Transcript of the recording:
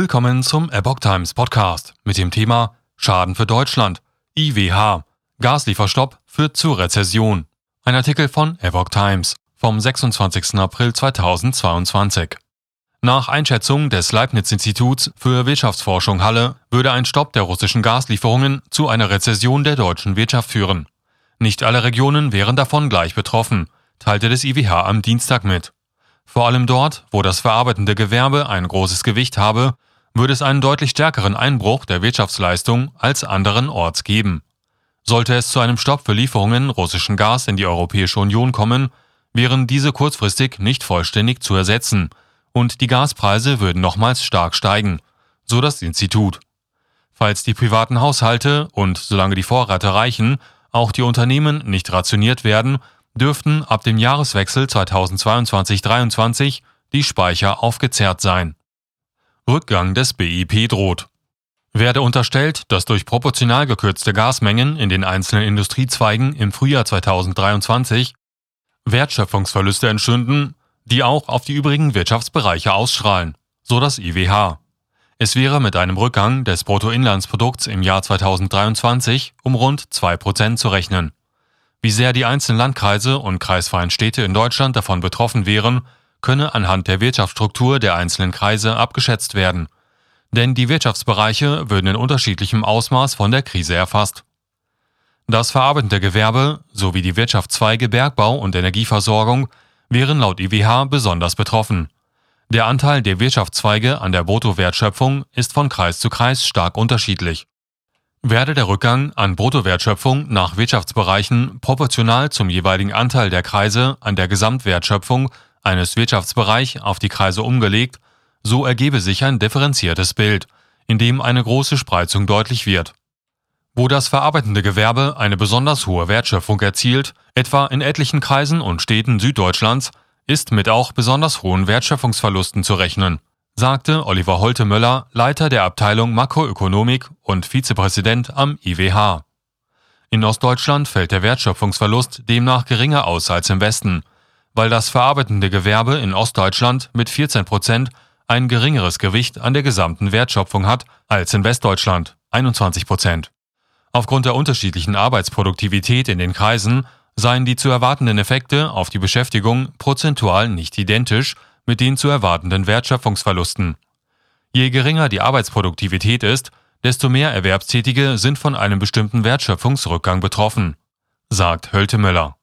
Willkommen zum Epoch Times Podcast mit dem Thema Schaden für Deutschland. IWH. Gaslieferstopp führt zu Rezession. Ein Artikel von Epoch Times vom 26. April 2022. Nach Einschätzung des Leibniz-Instituts für Wirtschaftsforschung Halle würde ein Stopp der russischen Gaslieferungen zu einer Rezession der deutschen Wirtschaft führen. Nicht alle Regionen wären davon gleich betroffen, teilte das IWH am Dienstag mit. Vor allem dort, wo das verarbeitende Gewerbe ein großes Gewicht habe, würde es einen deutlich stärkeren Einbruch der Wirtschaftsleistung als anderenorts geben. Sollte es zu einem Stopp für Lieferungen russischen Gas in die Europäische Union kommen, wären diese kurzfristig nicht vollständig zu ersetzen und die Gaspreise würden nochmals stark steigen, so das Institut. Falls die privaten Haushalte und solange die Vorräte reichen, auch die Unternehmen nicht rationiert werden, dürften ab dem Jahreswechsel 2022-23 die Speicher aufgezehrt sein. Rückgang des BIP droht. Werde unterstellt, dass durch proportional gekürzte Gasmengen in den einzelnen Industriezweigen im Frühjahr 2023 Wertschöpfungsverluste entstünden, die auch auf die übrigen Wirtschaftsbereiche ausstrahlen, so das IWH. Es wäre mit einem Rückgang des Bruttoinlandsprodukts im Jahr 2023 um rund 2% zu rechnen. Wie sehr die einzelnen Landkreise und kreisfreien Städte in Deutschland davon betroffen wären, könne anhand der Wirtschaftsstruktur der einzelnen Kreise abgeschätzt werden. Denn die Wirtschaftsbereiche würden in unterschiedlichem Ausmaß von der Krise erfasst. Das verarbeitende Gewerbe sowie die Wirtschaftszweige Bergbau und Energieversorgung wären laut IWH besonders betroffen. Der Anteil der Wirtschaftszweige an der Bruttowertschöpfung ist von Kreis zu Kreis stark unterschiedlich. Werde der Rückgang an Bruttowertschöpfung nach Wirtschaftsbereichen proportional zum jeweiligen Anteil der Kreise an der Gesamtwertschöpfung eines Wirtschaftsbereichs auf die Kreise umgelegt, so ergebe sich ein differenziertes Bild, in dem eine große Spreizung deutlich wird. Wo das verarbeitende Gewerbe eine besonders hohe Wertschöpfung erzielt, etwa in etlichen Kreisen und Städten Süddeutschlands, ist mit auch besonders hohen Wertschöpfungsverlusten zu rechnen sagte Oliver Holte-Möller, Leiter der Abteilung Makroökonomik und Vizepräsident am IWH. In Ostdeutschland fällt der Wertschöpfungsverlust demnach geringer aus als im Westen, weil das verarbeitende Gewerbe in Ostdeutschland mit 14 Prozent ein geringeres Gewicht an der gesamten Wertschöpfung hat als in Westdeutschland 21 Prozent. Aufgrund der unterschiedlichen Arbeitsproduktivität in den Kreisen seien die zu erwartenden Effekte auf die Beschäftigung prozentual nicht identisch mit den zu erwartenden Wertschöpfungsverlusten. Je geringer die Arbeitsproduktivität ist, desto mehr Erwerbstätige sind von einem bestimmten Wertschöpfungsrückgang betroffen, sagt Hölte Müller.